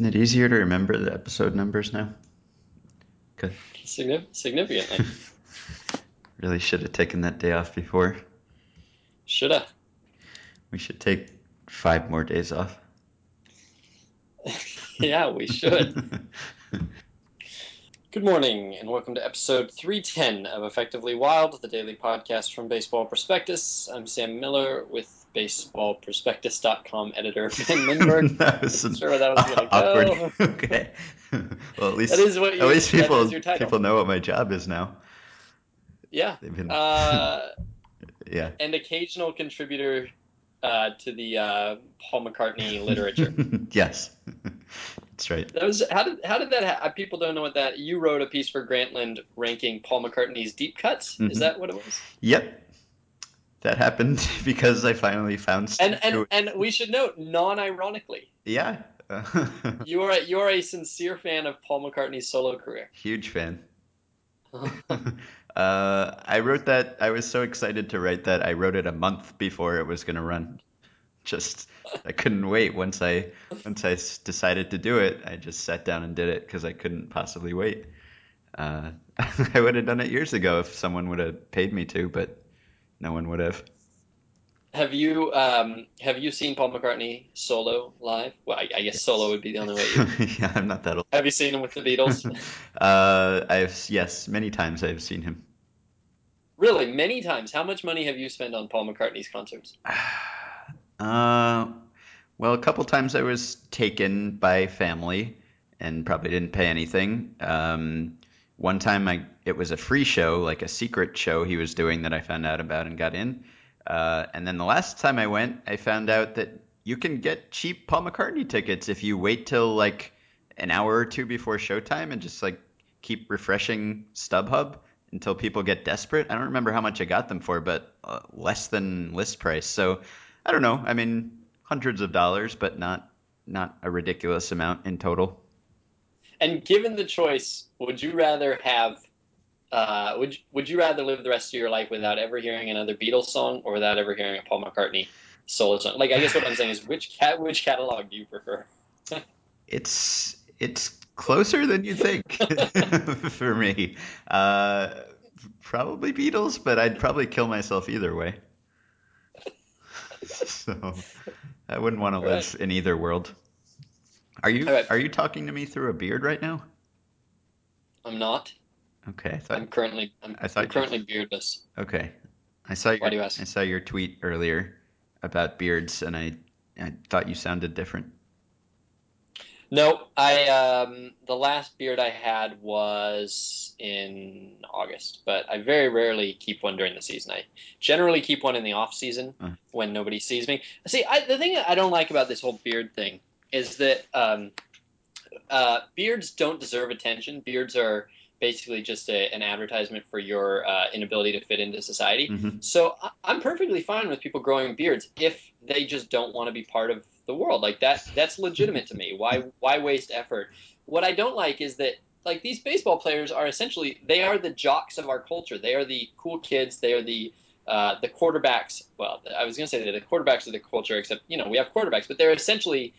Isn't it easier to remember the episode numbers now? Good. Signif- significantly. Really should have taken that day off before. Shoulda. We should take five more days off. yeah, we should. Good morning, and welcome to episode 310 of Effectively Wild, the daily podcast from Baseball Prospectus. I'm Sam Miller with baseballprospectus.com editor Ben Lindbergh. that was Not sure that was going to awkward. go. okay. well, at least That is what you, at least people is your title. people know what my job is now. Yeah. They've been Uh, yeah. and occasional contributor uh, to the uh, Paul McCartney literature. yes. That's right. That was how did how did that happen? People don't know what that. You wrote a piece for Grantland ranking Paul McCartney's deep cuts. Mhm. Is that what it was? Yep. That happened because I finally found And and and we should note, non-ironically, Yeah. you are you are a sincere fan of Paul McCartney's solo career. Huge fan. uh, I wrote that. I was so excited to write that. I wrote it a month before it was going to run. Just I couldn't wait. Once I once I decided to do it, I just sat down and did it because I couldn't possibly wait. Uh, I would have done it years ago if someone would have paid me to, but no one would have. have you um have you seen Paul McCartney solo live? Well, I, I guess solo would be the only way. You, yeah, I'm not that old. have you seen him with the Beatles? uh, I've yes, many times I've seen him. really, many times. How much money have you spent on Paul McCartney's concerts? Uh, well, a couple times I was taken by family and probably didn't pay anything. Um, one time I it was a free show, like a secret show he was doing that I found out about and got in. Uh, and then the last time I went, I found out that you can get cheap Paul McCartney tickets if you wait till like an hour or two before showtime and just like keep refreshing StubHub until people get desperate. I don't remember how much I got them for, but uh, less than list price. So I don't know. I mean, hundreds of dollars, but not not a ridiculous amount in total. And given the choice, would you rather have uh, would you, would you rather live the rest of your life without ever hearing another Beatles song or without ever hearing a Paul McCartney solo song? Like, I guess what I'm saying is, which cat which catalog do you prefer? It's it's closer than you think for me. Uh, probably Beatles, but I'd probably kill myself either way. So I wouldn't want to live in either world. Are you right. are you talking to me through a beard right now? I'm not. Okay, I thought I'm currently I'm, I thought I'm currently beardless. Okay. I saw your Why do you ask? I saw your tweet earlier about beards and I I thought you sounded different. No, I um the last beard I had was in August, but I very rarely keep one during the season. I generally keep one in the off season Uh. when nobody sees me. See, I, the thing I don't like about this whole beard thing is that um, uh, beards don't deserve attention. Beards are basically just a, an advertisement for your uh, inability to fit into society. Mhm. So I- I'm perfectly fine with people growing beards if they just don't want to be part of the world. Like that, that's legitimate to me. Why, why waste effort? What I don't like is that like these baseball players are essentially they are the jocks of our culture. They are the cool kids. They are the uh, the quarterbacks. Well, I was going to say that the quarterbacks of the culture, except you know we have quarterbacks, but they're essentially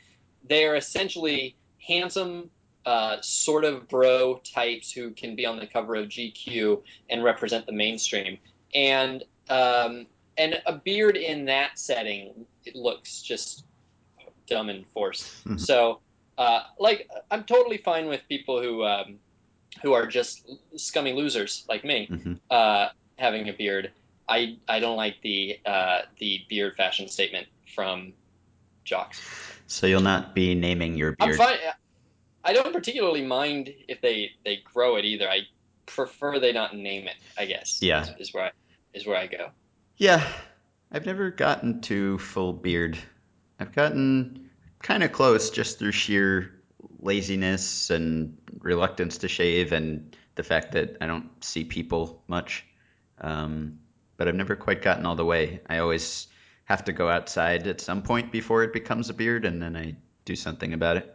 they are essentially handsome, uh, sort of bro types who can be on the cover of GQ and represent the mainstream. And um, and a beard in that setting it looks just dumb and forced. Mhm. so uh, like I'm totally fine with people who um, who are just scummy losers like me Mhm. uh, having a beard. I I don't like the uh, the beard fashion statement from jocks. So you'll not be naming your beard. I'm fine. I don't particularly mind if they they grow it either. I prefer they not name it. I guess. Yeah. is, is where I is where I go. Yeah, I've never gotten to full beard. I've gotten kind of close just through sheer laziness and reluctance to shave and the fact that I don't see people much. Um, but I've never quite gotten all the way. I always have to go outside at some point before it becomes a beard, and then I do something about it.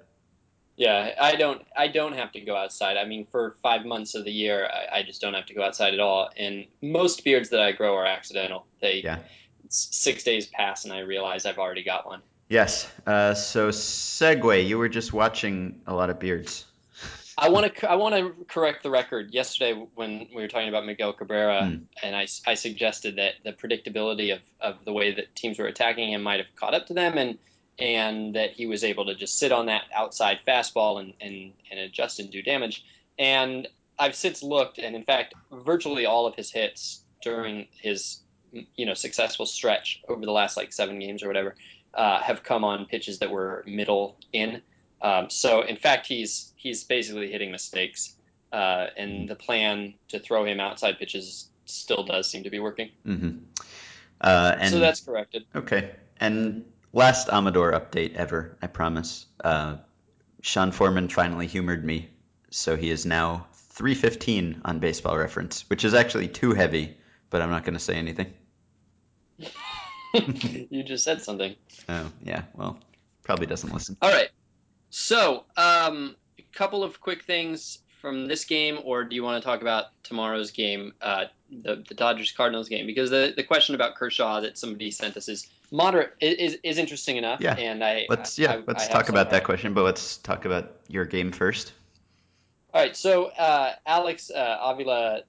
Yeah, I don't. I don't have to go outside. I mean, for five months of the year, I, I just don't have to go outside at all. And most beards that I grow are accidental. They Yeah. six days pass and I realize I've already got one. Yes. Uh, so segue. You were just watching a lot of beards. I want to I want to correct the record. Yesterday, when we were talking about Miguel Cabrera, Hmm. and I, I suggested that the predictability of, of the way that teams were attacking him might have caught up to them, and and that he was able to just sit on that outside fastball and and, and adjust and do damage. And I've since looked, and in fact, virtually all of his hits during his you know successful stretch over the last like seven games or whatever uh, have come on pitches that were middle in. Um, so in fact, he's he's basically hitting mistakes, uh, and the plan to throw him outside pitches still does seem to be working. Mm-hmm. Uh, and so that's corrected. Okay. And last Amador update ever, I promise. Uh, Sean Forman finally humored me, so he is now 315 on Baseball Reference, which is actually too heavy, but I'm not going to say anything. you just said something. Oh yeah, well, probably doesn't listen. All right. So, um, a couple of quick things from this game, or do you want to talk about tomorrow's game, uh, the the Dodgers Cardinals game? Because the, the question about Kershaw that somebody sent us is moderate is is interesting enough. Yeah. And I Let's yeah, I, let's I talk about that question, but let's talk about your game first. All right, so uh, Alex uh, Avila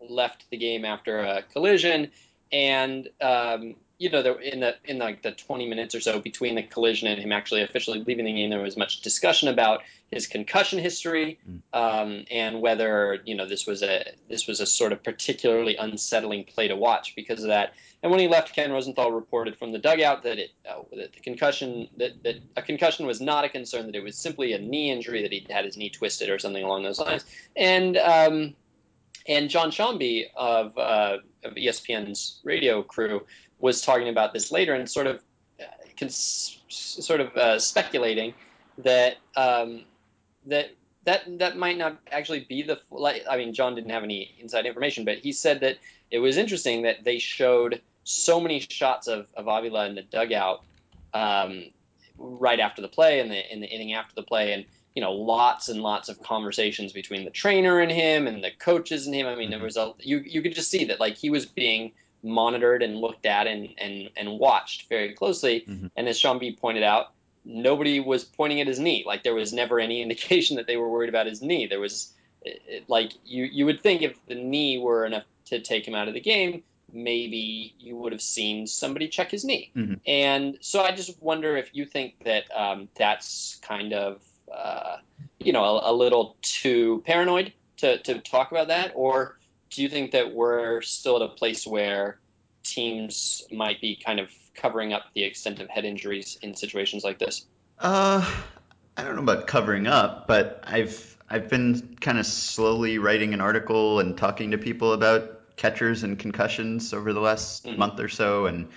left the game after a collision, and um, you know, there, in the in like the 20 minutes or so between the collision and him actually officially leaving the game, there was much discussion about his concussion history um, and whether you know this was a this was a sort of particularly unsettling play to watch because of that. And when he left, Ken Rosenthal reported from the dugout that it uh, that the concussion that, that a concussion was not a concern, that it was simply a knee injury that he had his knee twisted or something along those lines. And um, and Jon Sciambi of, uh, of ESPN's radio crew was talking about this later and sort of cons- sort of uh, speculating that um, that that that might not actually be the like I mean John didn't have any inside information but he said that it was interesting that they showed so many shots of, of Avila in the dugout um, right after the play and the in the inning after the play and you know lots and lots of conversations between the trainer and him and the coaches and him. I mean there was a you you could just see that like he was being monitored and looked at and and, and watched very closely Mhm. and as Sciambi pointed out nobody was pointing at his knee. Like there was never any indication that they were worried about his knee. There was it, it- like you you would think if the knee were enough to take him out of the game, maybe you would have seen somebody check his knee. Mhm. And so I just wonder if you think that um, that's kind of uh, you know a, a little too paranoid to to talk about that, or do you think that we're still at a place where teams might be kind of covering up the extent of head injuries in situations like this? Uh, I don't know about covering up, but I've I've been kind of slowly writing an article and talking to people about catchers and concussions over the last Mhm. month or so, and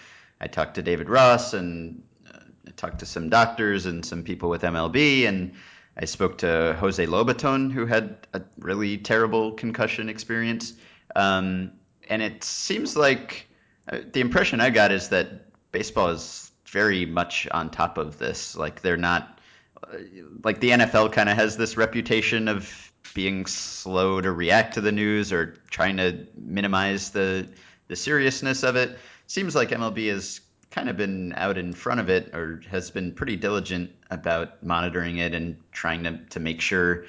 I talked to David Ross and uh, I talked to some doctors and some people with MLB, and I spoke to Jose Lobaton, who had a really terrible concussion experience, um, and it seems like uh, the impression I got is that baseball is very much on top of this. Like they're not uh, like the NFL kind of has this reputation of being slow to react to the news or trying to minimize the the seriousness of it. Seems like MLB has kind of been out in front of it or has been pretty diligent about monitoring it and trying to, to make sure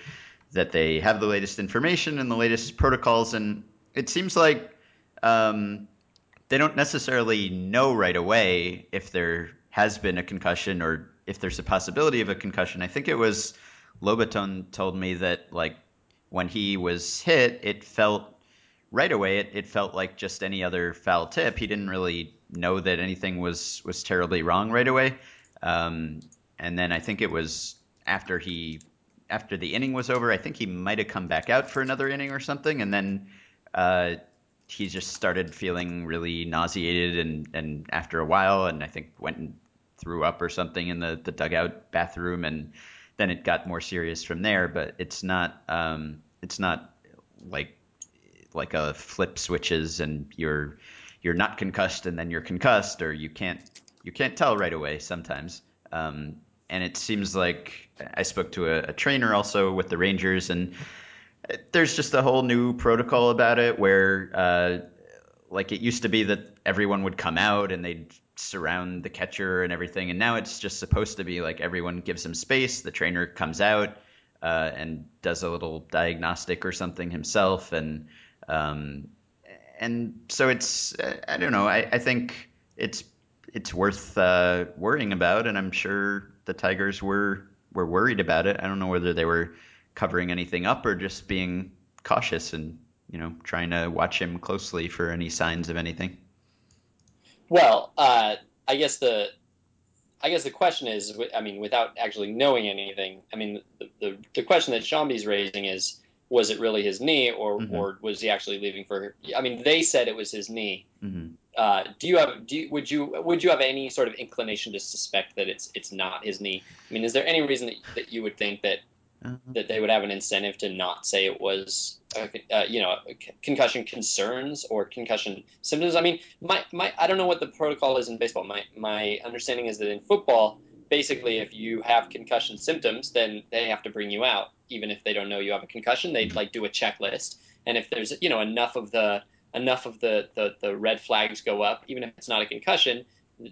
that they have the latest information and the latest protocols. And it seems like um, they don't necessarily know right away if there has been a concussion or if there's a possibility of a concussion. I think it was Lobaton told me that like when he was hit, it felt right away it, it felt like just any other foul tip. He didn't really know that anything was was terribly wrong right away. Um, and then I think it was after he after the inning was over, I think he might have come back out for another inning or something, and then uh, he just started feeling really nauseated and, and after a while and I think went and threw up or something in the, the dugout bathroom and then it got more serious from there but it's not um, it's not like like a flip switches and you're you're not concussed and then you're concussed or you can't you can't tell right away sometimes um, and it seems like I spoke to a, a trainer also with the Rangers and there's just a whole new protocol about it where uh, like it used to be that everyone would come out and they'd surround the catcher and everything. And now it's just supposed to be like everyone gives him space. The trainer comes out uh, and does a little diagnostic or something himself, and um, and so it's I don't know. I, I think it's it's worth uh, worrying about, and I'm sure the Tigers were were worried about it. I don't know whether they were covering anything up or just being cautious and you know trying to watch him closely for any signs of anything. Well, uh, I guess the I guess the question is, I mean, without actually knowing anything, I mean, the the, the question that Sciambi's raising is, was it really his knee, or mm-hmm. or was he actually leaving for? I mean, they said it was his knee. Mm-hmm. Uh, do you have do you, would you would you have any sort of inclination to suspect that it's it's not his knee? I mean, is there any reason that, that you would think that uh-huh. that they would have an incentive to not say it was uh, uh, you know concussion concerns or concussion symptoms? I mean, my my I don't know what the protocol is in baseball. My my understanding is that in football, basically, if you have concussion symptoms, then they have to bring you out, even if they don't know you have a concussion. They mm-hmm. like do a checklist, and if there's you know enough of the enough of the, the, the red flags go up, even if it's not a concussion,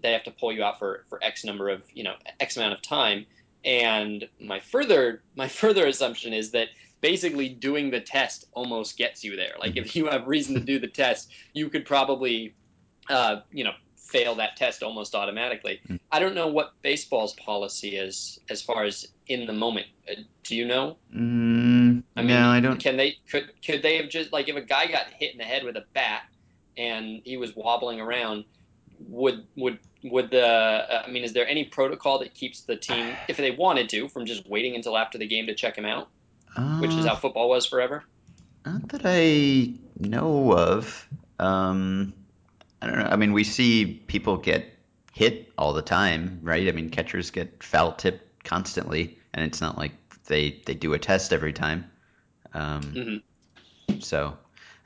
they have to pull you out for, for X number of, you know, X amount of time. And my further my further assumption is that basically doing the test almost gets you there. Like if you have reason to do the test, you could probably, uh, you know, fail that test almost automatically. Mm. I don't know what baseball's policy is as far as in the moment. Uh, do you know? Mm, I mean, no, I don't. Can they could could they have just like if a guy got hit in the head with a bat and he was wobbling around, would would would the uh, I mean, is there any protocol that keeps the team, if they wanted to, from just waiting until after the game to check him out, uh, which is how uh, football was forever? Not that I know of. Um, I don't know. I mean, we see people get hit all the time, right? I mean, catchers get foul tipped constantly, and it's not like they they do a test every time. Um, mm-hmm. So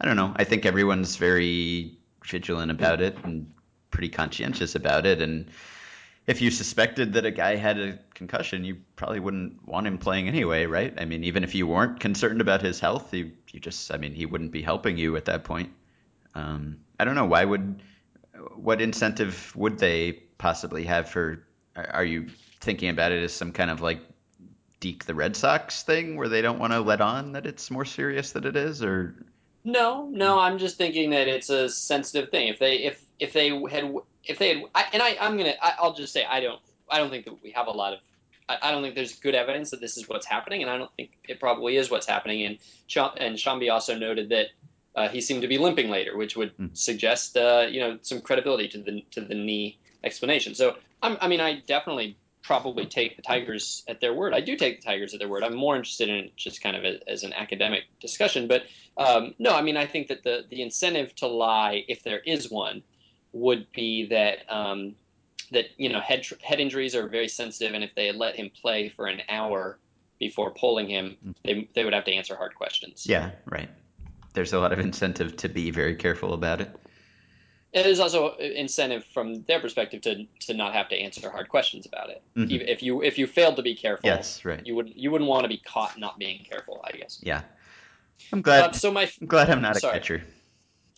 I don't know. I think everyone's very vigilant about it and pretty conscientious about it. And if you suspected that a guy had a concussion, you probably wouldn't want him playing anyway, right? I mean, even if you weren't concerned about his health, you you just I mean, he wouldn't be helping you at that point. Um, I don't know why would what incentive would they possibly have for? Are you thinking about it as some kind of like Deke the Red Sox thing where they don't want to let on that it's more serious than it is, or? No, no, I'm just thinking that it's a sensitive thing. If they if if they had if they had I, and I I'm gonna I, I'll just say I don't I don't think that we have a lot of I, don't think there's good evidence that this is what's happening, and I don't think it probably is what's happening. And and Sciambi also noted that uh, he seemed to be limping later, which would mm. suggest uh, you know some credibility to the to the knee explanation. So I'm, i mean, I definitely probably take the Tigers at their word. I do take the Tigers at their word. I'm more interested in just kind of a, as an academic discussion. But um, no, I mean, I think that the the incentive to lie, if there is one, would be that. Um, that you know head head injuries are very sensitive, and if they let him play for an hour before pulling him, hmm. they they would have to answer hard questions. Yeah, right there's a lot of incentive to be very careful about it. And there's also incentive from their perspective to to not have to answer hard questions about it. Mm-hmm. If you if you failed to be careful, yes, right. you would you wouldn't want to be caught not being careful. I guess. Yeah, I'm glad. Uh, so my I'm glad I'm not sorry. a catcher.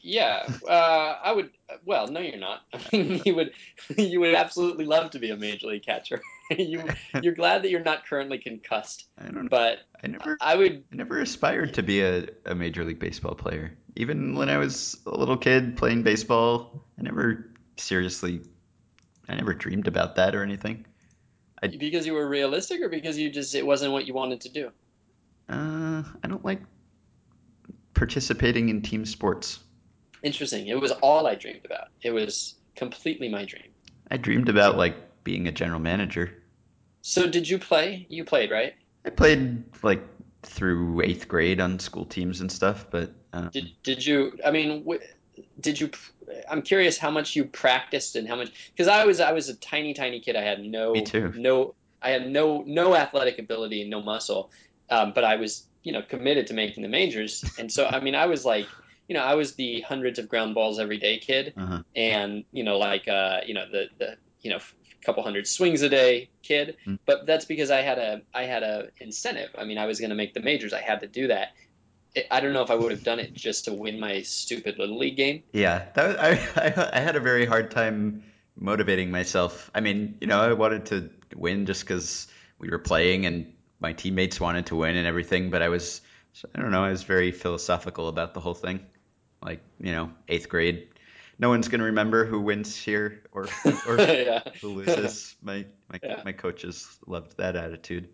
Yeah, uh, I would. Well, no, you're not. I mean, you would you would absolutely love to be a major league catcher. you you're glad that you're not currently concussed. I don't. But I never. I would. I never aspired to be a, a major league baseball player. Even when I was a little kid playing baseball, I never seriously. I never dreamed about that or anything. I, because you were realistic, or because you just it wasn't what you wanted to do. Uh, I don't like participating in team sports. Interesting. It was all I dreamed about. It was completely my dream. I dreamed about like being a general manager. So did you play? You played, right? I played like through eighth grade on school teams and stuff, but um, did did you? I mean, did you? I'm curious how much you practiced and how much because I was I was a tiny tiny kid. I had no Me too. no I had no no athletic ability and no muscle, um, but I was you know committed to making the majors, and so I mean I was like you know, I was the hundreds of ground balls every day kid, uh-huh. and you know, like uh, you know, the the you know, couple hundred swings a day kid. Mm. But that's because I had a I had a incentive. I mean, I was going to make the majors. I had to do that. It, I don't know if I would have done it just to win my stupid little league game. Yeah, that was, I, I I had a very hard time motivating myself. I mean, you know, I wanted to win just because we were playing and my teammates wanted to win and everything, but I was, I don't know, I was very philosophical about the whole thing. Like, you know, eighth grade, no one's going to remember who wins here or, or yeah. who loses. My, my, Yeah. my coaches loved that attitude.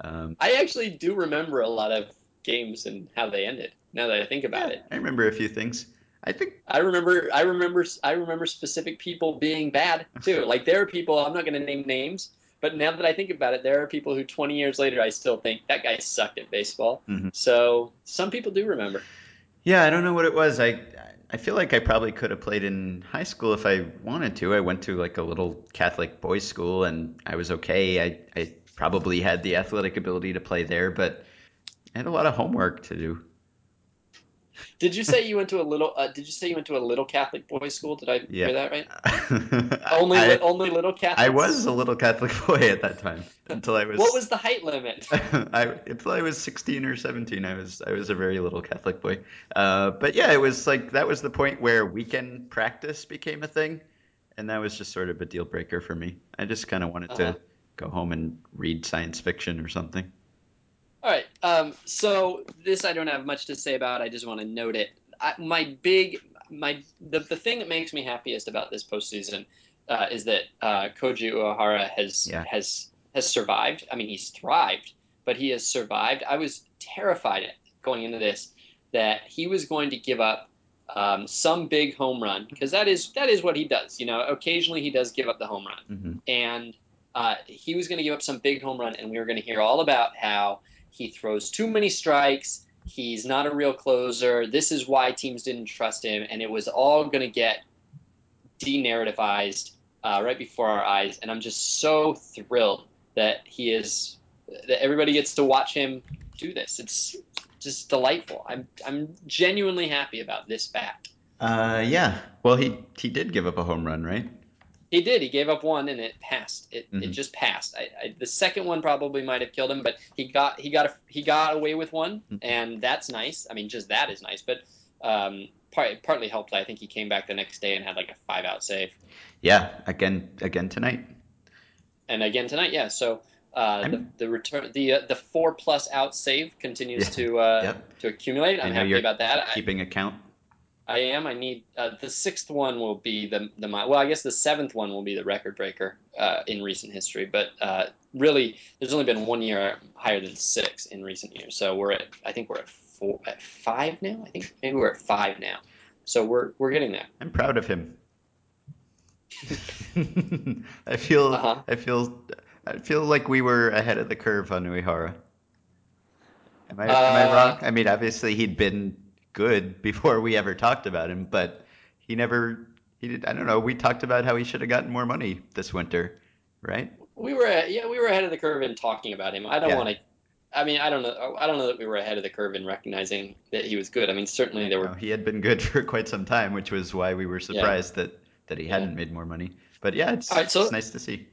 Um, I actually do remember a lot of games and how they ended. Now that I think about yeah, it, I remember a few things. I think I remember, I remember, I remember specific people being bad too. Like there are people I'm not going to name names, but now that I think about it, there are people who 20 years later I still think that guy sucked at baseball. Mhm. So some people do remember. Yeah, I don't know what it was. I I feel like I probably could have played in high school if I wanted to. I went to like a little Catholic boys' school and I was okay. I, I probably had the athletic ability to play there, but I had a lot of homework to do. Did you say you went to a little? Uh, did you say you went to a little Catholic boys' school? Did I Yeah. hear that right? Only, I, only little Catholic. I was a little Catholic boy at that time until I was What was the height limit? I until I was 16 or 17, I was I was a very little Catholic boy. Uh, but yeah, it was like that was the point where weekend practice became a thing, and that was just sort of a deal breaker for me. I just kind of wanted Uh-huh. to go home and read science fiction or something. All right. Um, so this I don't have much to say about. I just want to note it. I, my big, my the, the thing that makes me happiest about this postseason uh, is that uh, Koji Uehara has Yeah. has has survived. I mean, he's thrived, but he has survived. I was terrified going into this that he was going to give up um, some big home run because that is that is what he does. You know, occasionally he does give up the home run hmm and uh, he was going to give up some big home run, and we were going to hear all about how he throws too many strikes. He's not a real closer. This is why teams didn't trust him, and it was all going to get de-narrativized uh, right before our eyes. And I'm just so thrilled that he is that everybody gets to watch him do this. It's just delightful. I'm I'm genuinely happy about this fact. Uh, yeah. Well, he he did give up a home run, right? He did. He gave up one, and it passed. It, it Mhm. just passed. I, I, the second one probably might have killed him, but he got he got a, he got away with one, Mhm. and that's nice. I mean, just that is nice. But um, part, partly helped. I think he came back the next day and had like a five out save, Yeah. Again, again tonight. and again tonight, yeah. So uh, the the return the uh, the four plus out save continues Yeah. to uh, Yep. to accumulate. I I'm happy about that. I, Keeping account. I am. I need uh, the sixth one will be the the well, I guess the seventh one will be the record breaker uh, in recent history. But uh, really, there's only been one year higher than six in recent years. So we're at I think we're at four at five now. I think maybe we're at five now. So we're we're getting there. I'm proud of him. I feel Uh-huh. I feel I feel like we were ahead of the curve on Uehara. Am I am I Uh, wrong? I mean, obviously he'd been good before we ever talked about him, but he never he did I don't know, we talked about how he should have gotten more money this winter, right? We were yeah we were ahead of the curve in talking about him. I don't Yeah. want to. I mean, I don't know. I don't know that we were ahead of the curve in recognizing that he was good. I mean, certainly there No, were. he had been good for quite some time, which was why we were surprised that that he Yeah. hadn't made more money. But yeah, it's, right, so- it's nice to see.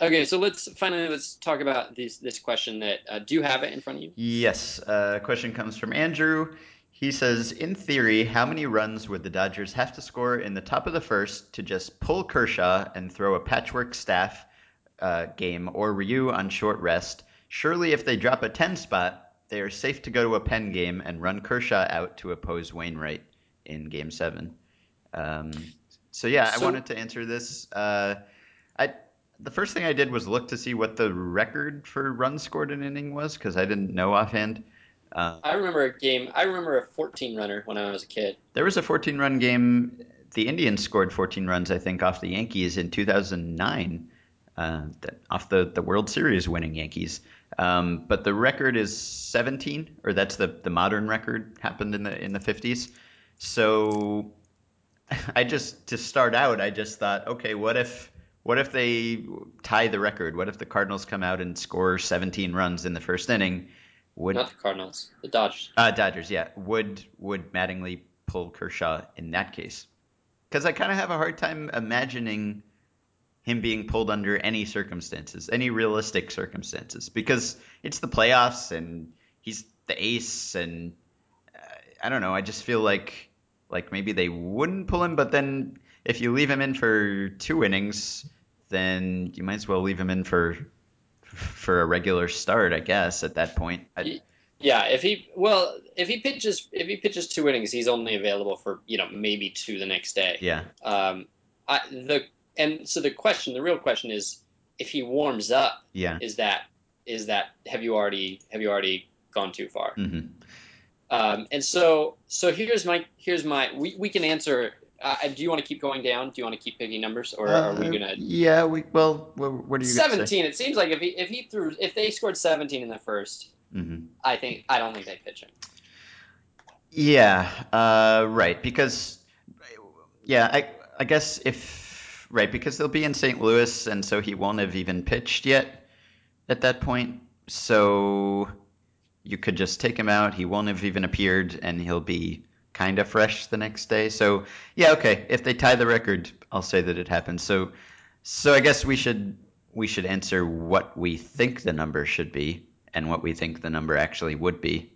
Okay, so let's finally let's talk about this this question. That uh, do you have it in front of you? Yes. A question comes from Andrew. He says, in theory, how many runs would the Dodgers have to score in the top of the first to just pull Kershaw and throw a patchwork staff uh, game or Ryu on short rest? Surely, if they drop a 10 spot, they are safe to go to a pen game and run Kershaw out to oppose Wainwright in Game Seven. Um, so yeah, I wanted to answer this. Uh, I the first thing I did was look to see what the record for runs scored in an inning was because I didn't know offhand. Uh, I remember a game. I remember a 14 runner when I was a kid. there was a 14 run game. The Indians scored 14 runs, I think, off the Yankees in 2009, uh, that, off the, the World Series winning Yankees. Um, but the record is 17, or that's the, the modern record, happened in the in the 50s. So I just to start out, I just thought, okay, what if what if they tie the record? What if the Cardinals come out and score 17 runs in the first inning? Would Not the Cardinals, the Dodgers. uh, Dodgers, yeah. Would would Mattingly pull Kershaw in that case? Because I kind of have a hard time imagining him being pulled under any circumstances, any realistic circumstances, because it's the playoffs and he's the ace, and uh, I don't know. I just feel like like maybe they wouldn't pull him, but then if you leave him in for two innings, then you might as well leave him in for for a regular start, I guess. At that point, I, Yeah, if he well, if he pitches if he pitches two innings, he's only available for you know maybe two the next day. yeah, Um, I, the and so the question, the real question is, if he warms up, yeah. is that is that have you already have you already gone too far? hmm Um, and so so here's my here's my we, we can answer. Uh, do you want to keep going down? Do you want to keep picking numbers, or are we Uh, gonna Yeah, we well, what, are you seventeen? It seems like if he if he threw if they scored seventeen in the first, hmm I think I don't think they pitch him. Yeah, uh, right. Because, yeah, I I guess if right because they'll be in St. Louis, and so he won't have even pitched yet at that point. So you could just take him out. He won't have even appeared, and he'll be kind of fresh the next day. So yeah, okay. If they tie the record, I'll say that it happened. So so I guess we should we should answer what we think the number should be and what we think the number actually would be.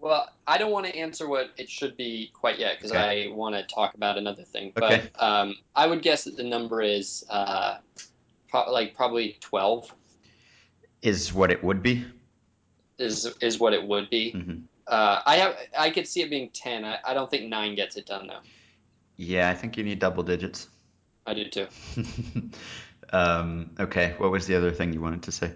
Well, I don't want to answer what it should be quite yet because Okay. I want to talk about another thing. Okay. But um, I would guess that the number is uh, pro- like probably twelve Is what it would be. is is what it would be. hmm Uh, I have I could see it being ten. I, I don't think nine gets it done though. Yeah, I think you need double digits. I do too. um, okay, what was the other thing you wanted to say?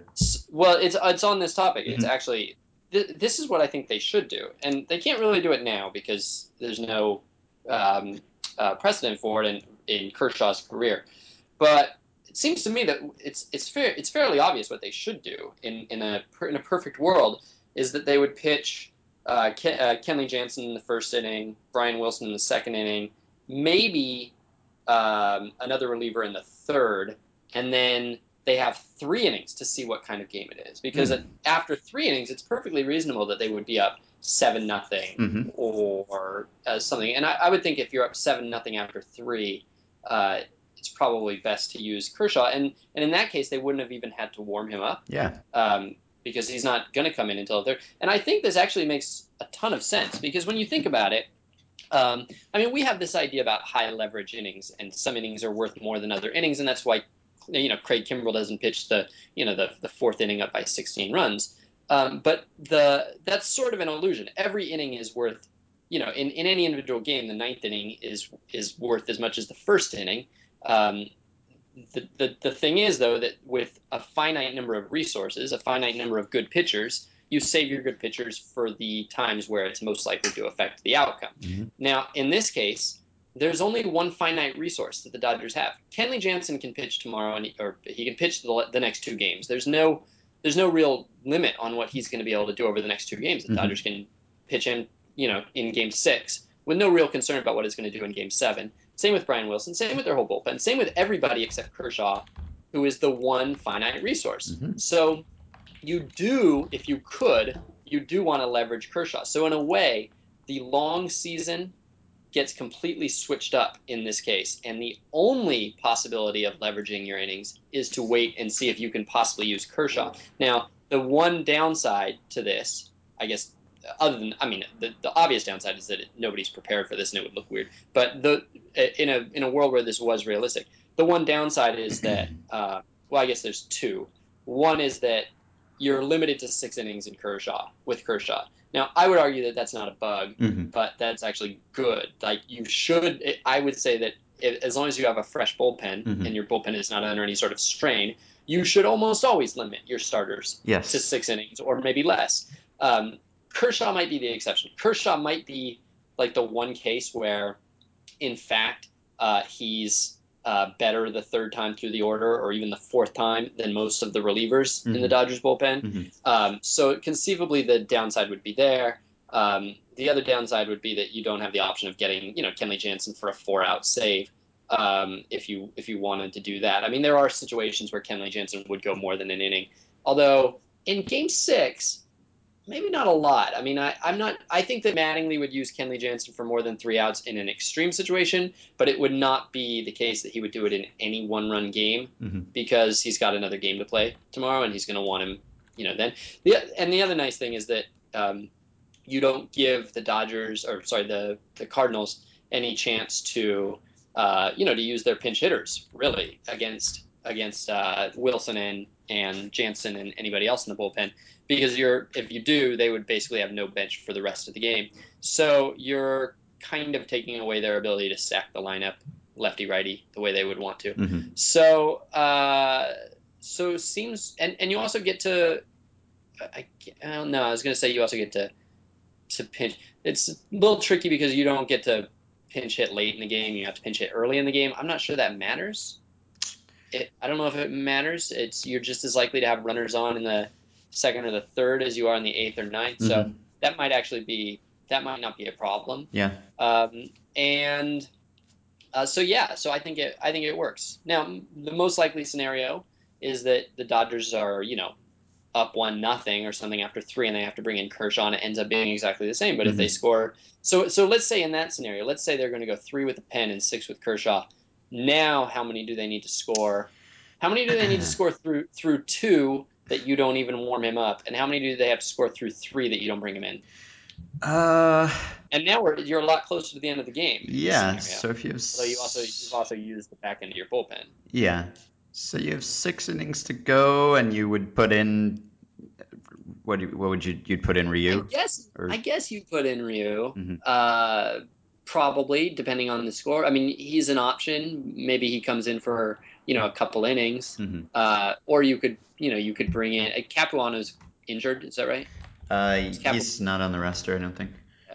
Well, it's it's on this topic. It's Mhm. actually th- this is what I think they should do, and they can't really do it now because there's no um, uh, precedent for it in, in Kershaw's career. But it seems to me that it's it's fair it's fairly obvious what they should do in in a in a perfect world is that they would pitch uh, Ken, uh, Kenley Jansen in the first inning, Brian Wilson in the second inning, maybe um, another reliever in the third, and then they have three innings to see what kind of game it is. Because Hmm. after three innings, it's perfectly reasonable that they would be up seven nothing hmm or uh, something. And I, I would think if you're up seven nothing after three, uh, it's probably best to use Kershaw. And and in that case, they wouldn't have even had to warm him up Yeah. um, because he's not going to come in until the third. And I think this actually makes a ton of sense because when you think about it, um, I mean, we have this idea about high leverage innings, and some innings are worth more than other innings, and that's why you know Craig Kimbrel doesn't pitch the you know the the fourth inning up by 16 runs. Um, but the that's sort of an illusion. Every inning is worth you know in, in any individual game, the ninth inning is is worth as much as the first inning. Um, the, the, the thing is though that with a finite number of resources, a finite number of good pitchers, you save your good pitchers for the times where it's most likely to affect the outcome. Mhm. Now, in this case, there's only one finite resource that the Dodgers have. Kenley Jansen can pitch tomorrow, and he, or he can pitch the, the next two games. There's no there's no real limit on what he's going to be able to do over the next two games. The Mhm. Dodgers can pitch him, you know, in Game Six with no real concern about what he's going to do in Game Seven. Same with Brian Wilson. Same with their whole bullpen. Same with everybody except Kershaw, who is the one finite resource. Mhm. So you do, if you could, you do want to leverage Kershaw. So in a way, the long season gets completely switched up in this case, and the only possibility of leveraging your innings is to wait and see if you can possibly use Kershaw. Now, the one downside to this, I guess, other than I mean, the, the obvious downside is that it, nobody's prepared for this and it would look weird. But the in a in a world where this was realistic, the one downside is that uh, well, I guess there's two. One is that you're limited to six innings in Kershaw with Kershaw. Now, I would argue that that's not a bug, hmm but that's actually good. Like you should, I would say that it, as long as you have a fresh bullpen Mhm. and your bullpen is not under any sort of strain, you should almost always limit your starters to six innings or maybe less. Um, Kershaw might be the exception. Kershaw might be like the one case where, in fact, uh, he's uh, better the third time through the order or even the fourth time than most of the relievers in the Mhm. Dodgers bullpen. Mhm. Um, so conceivably, the downside would be there. Um, the other downside would be that you don't have the option of getting, you know, Kenley Jansen for a four-out save um, if you if you wanted to do that. I mean, there are situations where Kenley Jansen would go more than an inning, although in Game Six, maybe not a lot. I mean, I, I'm not. I think that Mattingly would use Kenley Jansen for more than three outs in an extreme situation, but it would not be the case that he would do it in any one-run game Mhm. because he's got another game to play tomorrow, and he's going to want him, you know. Then the and the other nice thing is that um, you don't give the Dodgers or sorry the the Cardinals any chance to uh, you know, to use their pinch hitters really against against uh, Wilson and and Jansen and anybody else in the bullpen because you're if you do they would basically have no bench for the rest of the game. So you're kind of taking away their ability to sack the lineup lefty righty the way they would want to. Mm-hmm. So uh, so seems and and you also get to I, I don't know I was gonna say you also get to to pinch. It's a little tricky because you don't get to pinch hit late in the game. You have to pinch hit early in the game. I'm not sure that matters. It, I don't know if it matters. It's you're just as likely to have runners on in the second or the third as you are in the eighth or ninth. So Mhm. that might actually be that might not be a problem. Yeah. Um, and uh, so yeah, so I think it I think it works. Now the most likely scenario is that the Dodgers are you know up one nothing or something after three, and they have to bring in Kershaw, and it ends up being exactly the same. But if they score, so so let's say in that scenario, let's say they're going to go three with the pen and six with Kershaw. Now, how many do they need to score? How many do they need to score through through two that you don't even warm him up, and how many do they have to score through three that you don't bring him in? Uh, And now we're you're a lot closer to the end of the game. yeah. So if you have So you also you've also used the back end of your bullpen. Yeah. So you have six innings to go, and you would put in what? What would you? You'd put in I Ryu. guess Or- I guess you put in Ryu. Mhm. Uh, probably depending on the score. I mean, he's an option. Maybe he comes in for you know a couple innings, hmm uh, or you could you know you could bring in uh, Capuano's injured. Is that right? Uh, Cap- he's not on the roster, I don't think.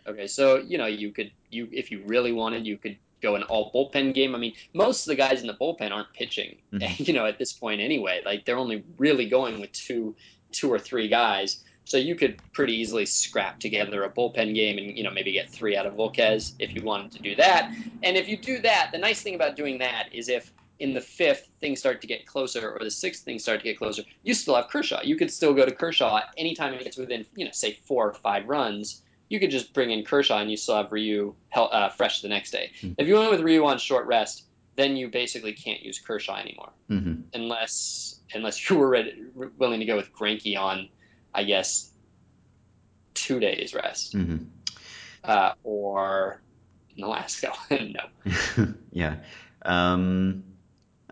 Okay, so you know you could you if you really wanted you could go an all bullpen game. I mean, most of the guys in the bullpen aren't pitching. Mhm. You know, at this point anyway, like they're only really going with two two or three guys. So you could pretty easily scrap together a bullpen game and you know maybe get three out of Volquez if you wanted to do that. And if you do that, the nice thing about doing that is if in the fifth things start to get closer or the sixth things start to get closer, you still have Kershaw. You could still go to Kershaw anytime it gets within you know say four or five runs you could just bring in Kershaw and you still have Ryu uh, fresh the next day. Hmm. If you went with Ryu on short rest, then you basically can't use Kershaw anymore hmm unless unless you were ready, willing to go with Greinke on, I guess, two days rest hmm uh, or Nolasco. no. yeah. Um,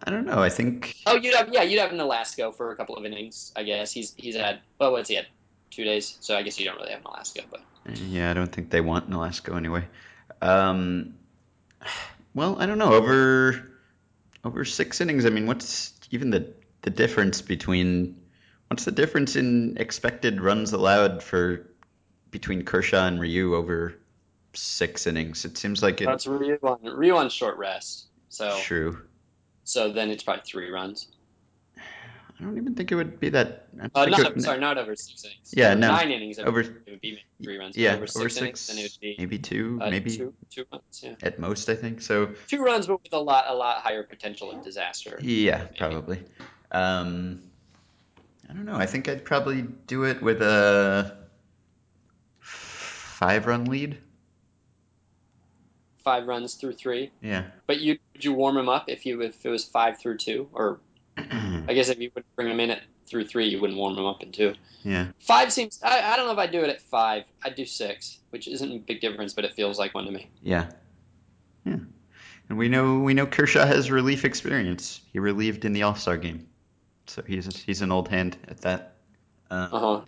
I don't know. I think. Oh, you'd have yeah, you'd have Nolasco for a couple of innings. I guess he's he's had well, what's he had? Two days. So I guess you don't really have an Alaska, but Yeah, I don't think they want Nolasco anyway. Um, well, I don't know. Over over six innings, I mean, what's even the the difference between what's the difference in expected runs allowed for between Kershaw and Ryu over six innings? It seems like it. that's Ryu on Ryu on short rest. So True. so then it's probably three runs. I don't even think it would be that. Uh, not, it- sorry, not over six innings. Yeah, Over no. nine innings. Over- it would be three runs. Yeah, over six, innings, then it would be maybe two, uh, maybe two, two runs. Yeah, at most. I think so. two runs, but with a lot, a lot higher potential of disaster. Yeah, probably. Um, I don't know. I think I'd probably do it with a five-run lead. Five runs through three, Yeah. but you would you warm him up if you if it was five through two, or I guess if you would bring him in at through three, you wouldn't warm him up in two. yeah. Five seems. I, I don't know if I'd do it at five. I'd do six, which isn't a big difference, but it feels like one to me. Yeah. Yeah. And we know we know Kershaw has relief experience. He relieved in the All-Star game, so he's he's an old hand at that. Uh, Uh huh.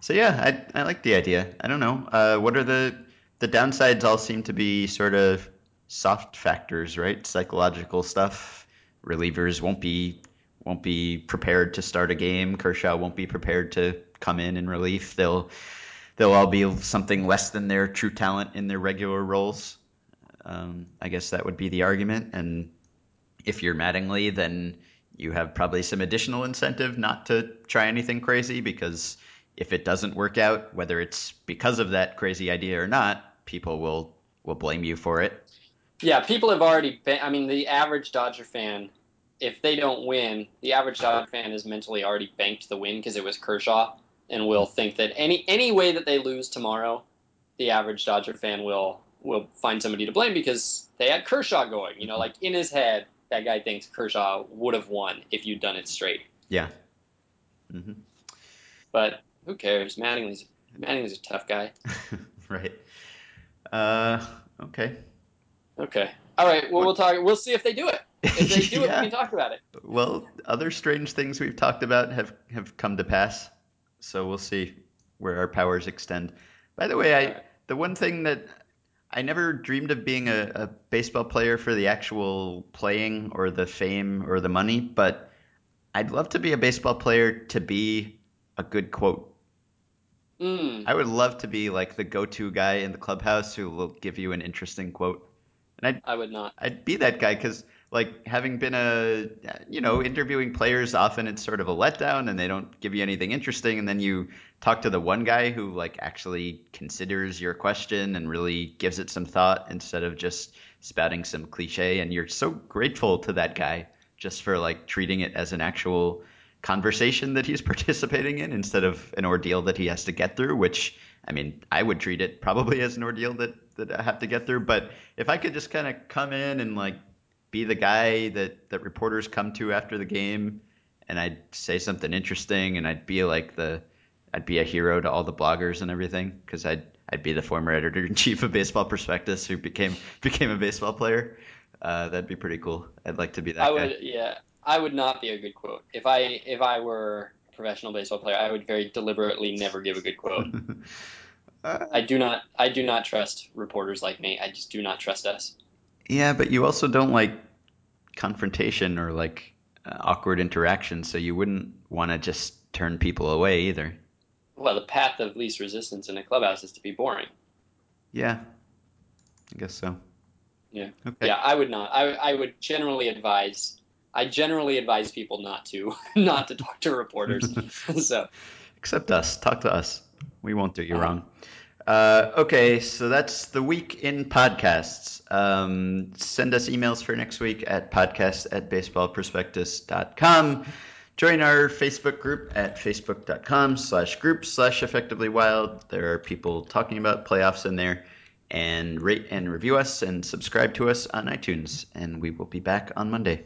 So yeah, I I like the idea. I don't know. Uh, what are the the downsides? All seem to be sort of soft factors, right? Psychological stuff. Relievers won't be won't be prepared to start a game. Kershaw won't be prepared to come in in relief. They'll they'll all be something less than their true talent in their regular roles. Um, I guess that would be the argument. And if you're Mattingly, then you have probably some additional incentive not to try anything crazy because if it doesn't work out, whether it's because of that crazy idea or not, people will will blame you for it. Yeah, people have already been. I mean, the average Dodger fan, if they don't win, the average Dodger fan has mentally already banked the win because it was Kershaw, and will think that any any way that they lose tomorrow, the average Dodger fan will will find somebody to blame because they had Kershaw going. You know, like in his head, that guy thinks Kershaw would have won if you'd done it straight. Yeah. hmm But who cares? Mattingly's Mattingly's a tough guy. right. Uh, okay. Okay. All right. Well, we'll talk. We'll see if they do it. If they do it, we can talk about it. Well, other strange things we've talked about have have come to pass, so we'll see where our powers extend. By the way, I the one thing that I never dreamed of being a, a baseball player for the actual playing or the fame or the money, but I'd love to be a baseball player to be a good quote. Mm, I would love to be like the go-to guy in the clubhouse who will give you an interesting quote. And I'd I would not. I'd be that guy because, like, having been a, you know, interviewing players, often it's sort of a letdown and they don't give you anything interesting. And then you talk to the one guy who, like, actually considers your question and really gives it some thought instead of just spouting some cliche. And you're so grateful to that guy just for, like, treating it as an actual conversation that he's participating in instead of an ordeal that he has to get through, which I mean, I would treat it probably as an ordeal that, that I have to get through. But if I could just kind of come in and like be the guy that, that reporters come to after the game and I'd say something interesting and I'd be like the I'd be a hero to all the bloggers and everything because I'd I'd be the former editor in chief of Baseball Prospectus who became became a baseball player. Uh, that'd be pretty cool. I'd like to be that I guy. would. Yeah. I would not be a good quote. If I if I were a professional baseball player, I would very deliberately never give a good quote. Uh, I do not. I do not trust reporters like me. I just do not trust us. Yeah, but you also don't like confrontation or like uh, awkward interaction, so you wouldn't want to just turn people away either. Well, the path of least resistance in a clubhouse is to be boring. Yeah, I guess so. Yeah. Okay. Yeah, I would not. I I would generally advise. I generally advise people not to not to talk to reporters. so Except us. Talk to us. We won't do you Uh-huh. wrong. Uh, okay, so that's the week in podcasts. Um, send us emails for next week at podcast at baseballprospectus.com. Join our Facebook group at facebook.com slash group slash effectively wild. There are people talking about playoffs in there. And rate and review us and subscribe to us on iTunes. And we will be back on Monday.